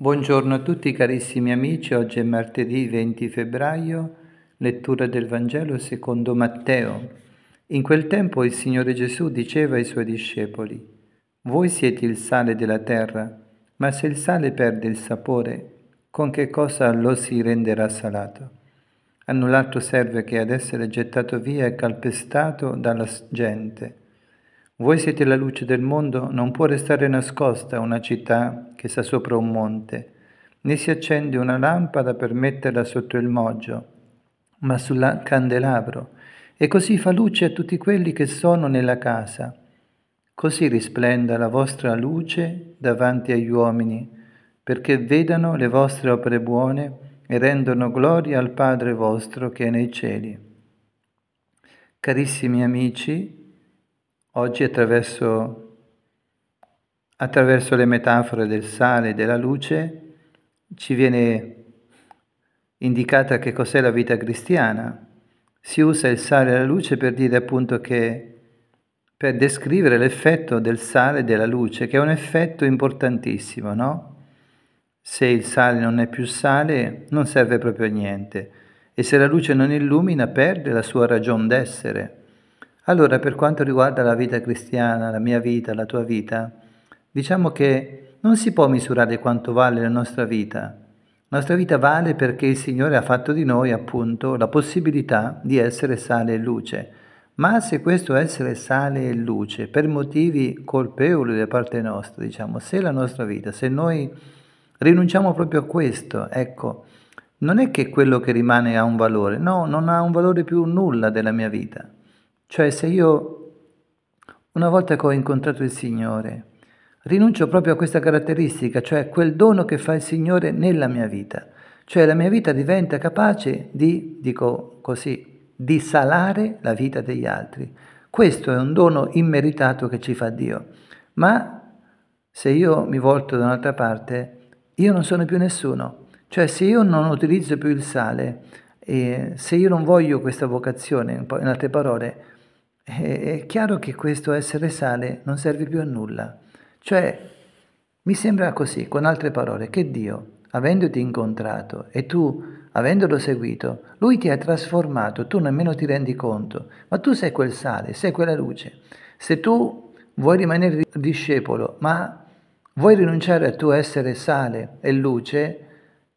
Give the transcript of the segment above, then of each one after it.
Buongiorno a tutti carissimi amici, oggi è martedì 20 febbraio, lettura del Vangelo secondo Matteo. In quel tempo il Signore Gesù diceva ai suoi discepoli, Voi siete il sale della terra, ma se il sale perde il sapore, con che cosa lo si renderà salato? A null'altro serve che ad essere gettato via e calpestato dalla gente. Voi siete la luce del mondo, non può restare nascosta una città che sta sopra un monte, né si accende una lampada per metterla sotto il moggio, ma sul candelabro, e così fa luce a tutti quelli che sono nella casa. Così risplenda la vostra luce davanti agli uomini, perché vedano le vostre opere buone e rendono gloria al Padre vostro che è nei cieli. Carissimi amici, Oggi attraverso, attraverso le metafore del sale e della luce ci viene indicata che cos'è la vita cristiana. Si usa il sale e la luce per dire appunto che per descrivere l'effetto del sale e della luce, che è un effetto importantissimo, no? Se il sale non è più sale, non serve proprio a niente. E se la luce non illumina, perde la sua ragion d'essere. Allora, per quanto riguarda la vita cristiana, la mia vita, la tua vita, diciamo che non si può misurare quanto vale la nostra vita. La nostra vita vale perché il Signore ha fatto di noi appunto la possibilità di essere sale e luce. Ma se questo essere sale e luce per motivi colpevoli da parte nostra, diciamo, se la nostra vita, se noi rinunciamo proprio a questo, ecco, non è che quello che rimane ha un valore, no, non ha un valore più nulla della mia vita. Cioè se io, una volta che ho incontrato il Signore, rinuncio proprio a questa caratteristica, cioè quel dono che fa il Signore nella mia vita, cioè la mia vita diventa capace di, dico così, di salare la vita degli altri. Questo è un dono immeritato che ci fa Dio. Ma se io mi volto da un'altra parte, io non sono più nessuno. Cioè se io non utilizzo più il sale, e se io non voglio questa vocazione, in altre parole, è chiaro che questo essere sale non serve più a nulla. Cioè, mi sembra così, con altre parole, che Dio, avendoti incontrato e tu, avendolo seguito, Lui ti ha trasformato, tu nemmeno ti rendi conto, ma tu sei quel sale, sei quella luce. Se tu vuoi rimanere discepolo, ma vuoi rinunciare a tuo essere sale e luce,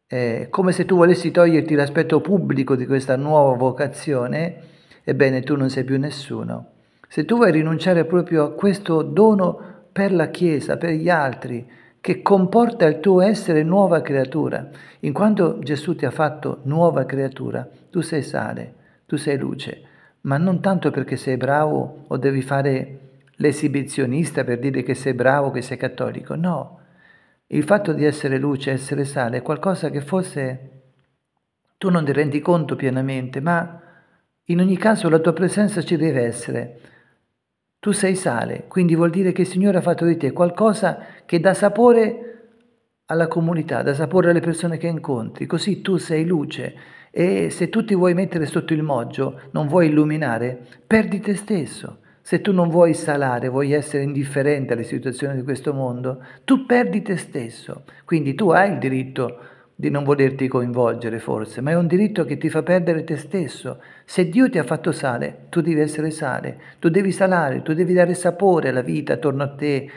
eh, come se tu volessi toglierti l'aspetto pubblico di questa nuova vocazione, ebbene tu non sei più nessuno. Se tu vuoi rinunciare proprio a questo dono per la Chiesa, per gli altri, che comporta il tuo essere nuova creatura, in quanto Gesù ti ha fatto nuova creatura, tu sei sale, tu sei luce, ma non tanto perché sei bravo o devi fare l'esibizionista per dire che sei bravo, che sei cattolico, no. Il fatto di essere luce, essere sale, è qualcosa che forse tu non ti rendi conto pienamente, ma in ogni caso la tua presenza ci deve essere. Tu sei sale, quindi vuol dire che il Signore ha fatto di te qualcosa che dà sapore alla comunità, dà sapore alle persone che incontri, così tu sei luce e se tu ti vuoi mettere sotto il moggio, non vuoi illuminare, perdi te stesso. Se tu non vuoi salare, vuoi essere indifferente alle situazioni di questo mondo, tu perdi te stesso. Quindi tu hai il diritto di non volerti coinvolgere forse, ma è un diritto che ti fa perdere te stesso. Se Dio ti ha fatto sale, tu devi essere sale, tu devi salare, tu devi dare sapore alla vita attorno a te,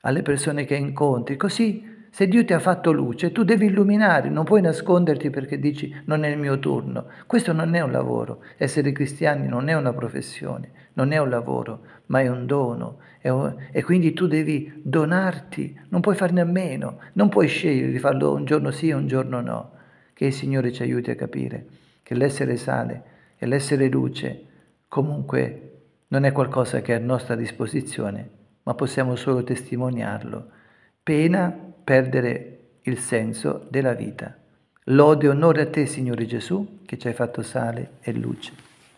alle persone che incontri. Così se Dio ti ha fatto luce, tu devi illuminare, non puoi nasconderti perché dici non è il mio turno. Questo non è un lavoro. Essere cristiani non è una professione, non è un lavoro, ma è un dono. È un... E quindi tu devi donarti, non puoi farne a meno, non puoi scegliere di farlo un giorno sì e un giorno no. Che il Signore ci aiuti a capire che l'essere sale e l'essere luce comunque non è qualcosa che è a nostra disposizione, ma possiamo solo testimoniarlo. Pena perdere il senso della vita. Lode e onore a te, Signore Gesù, che ci hai fatto sale e luce.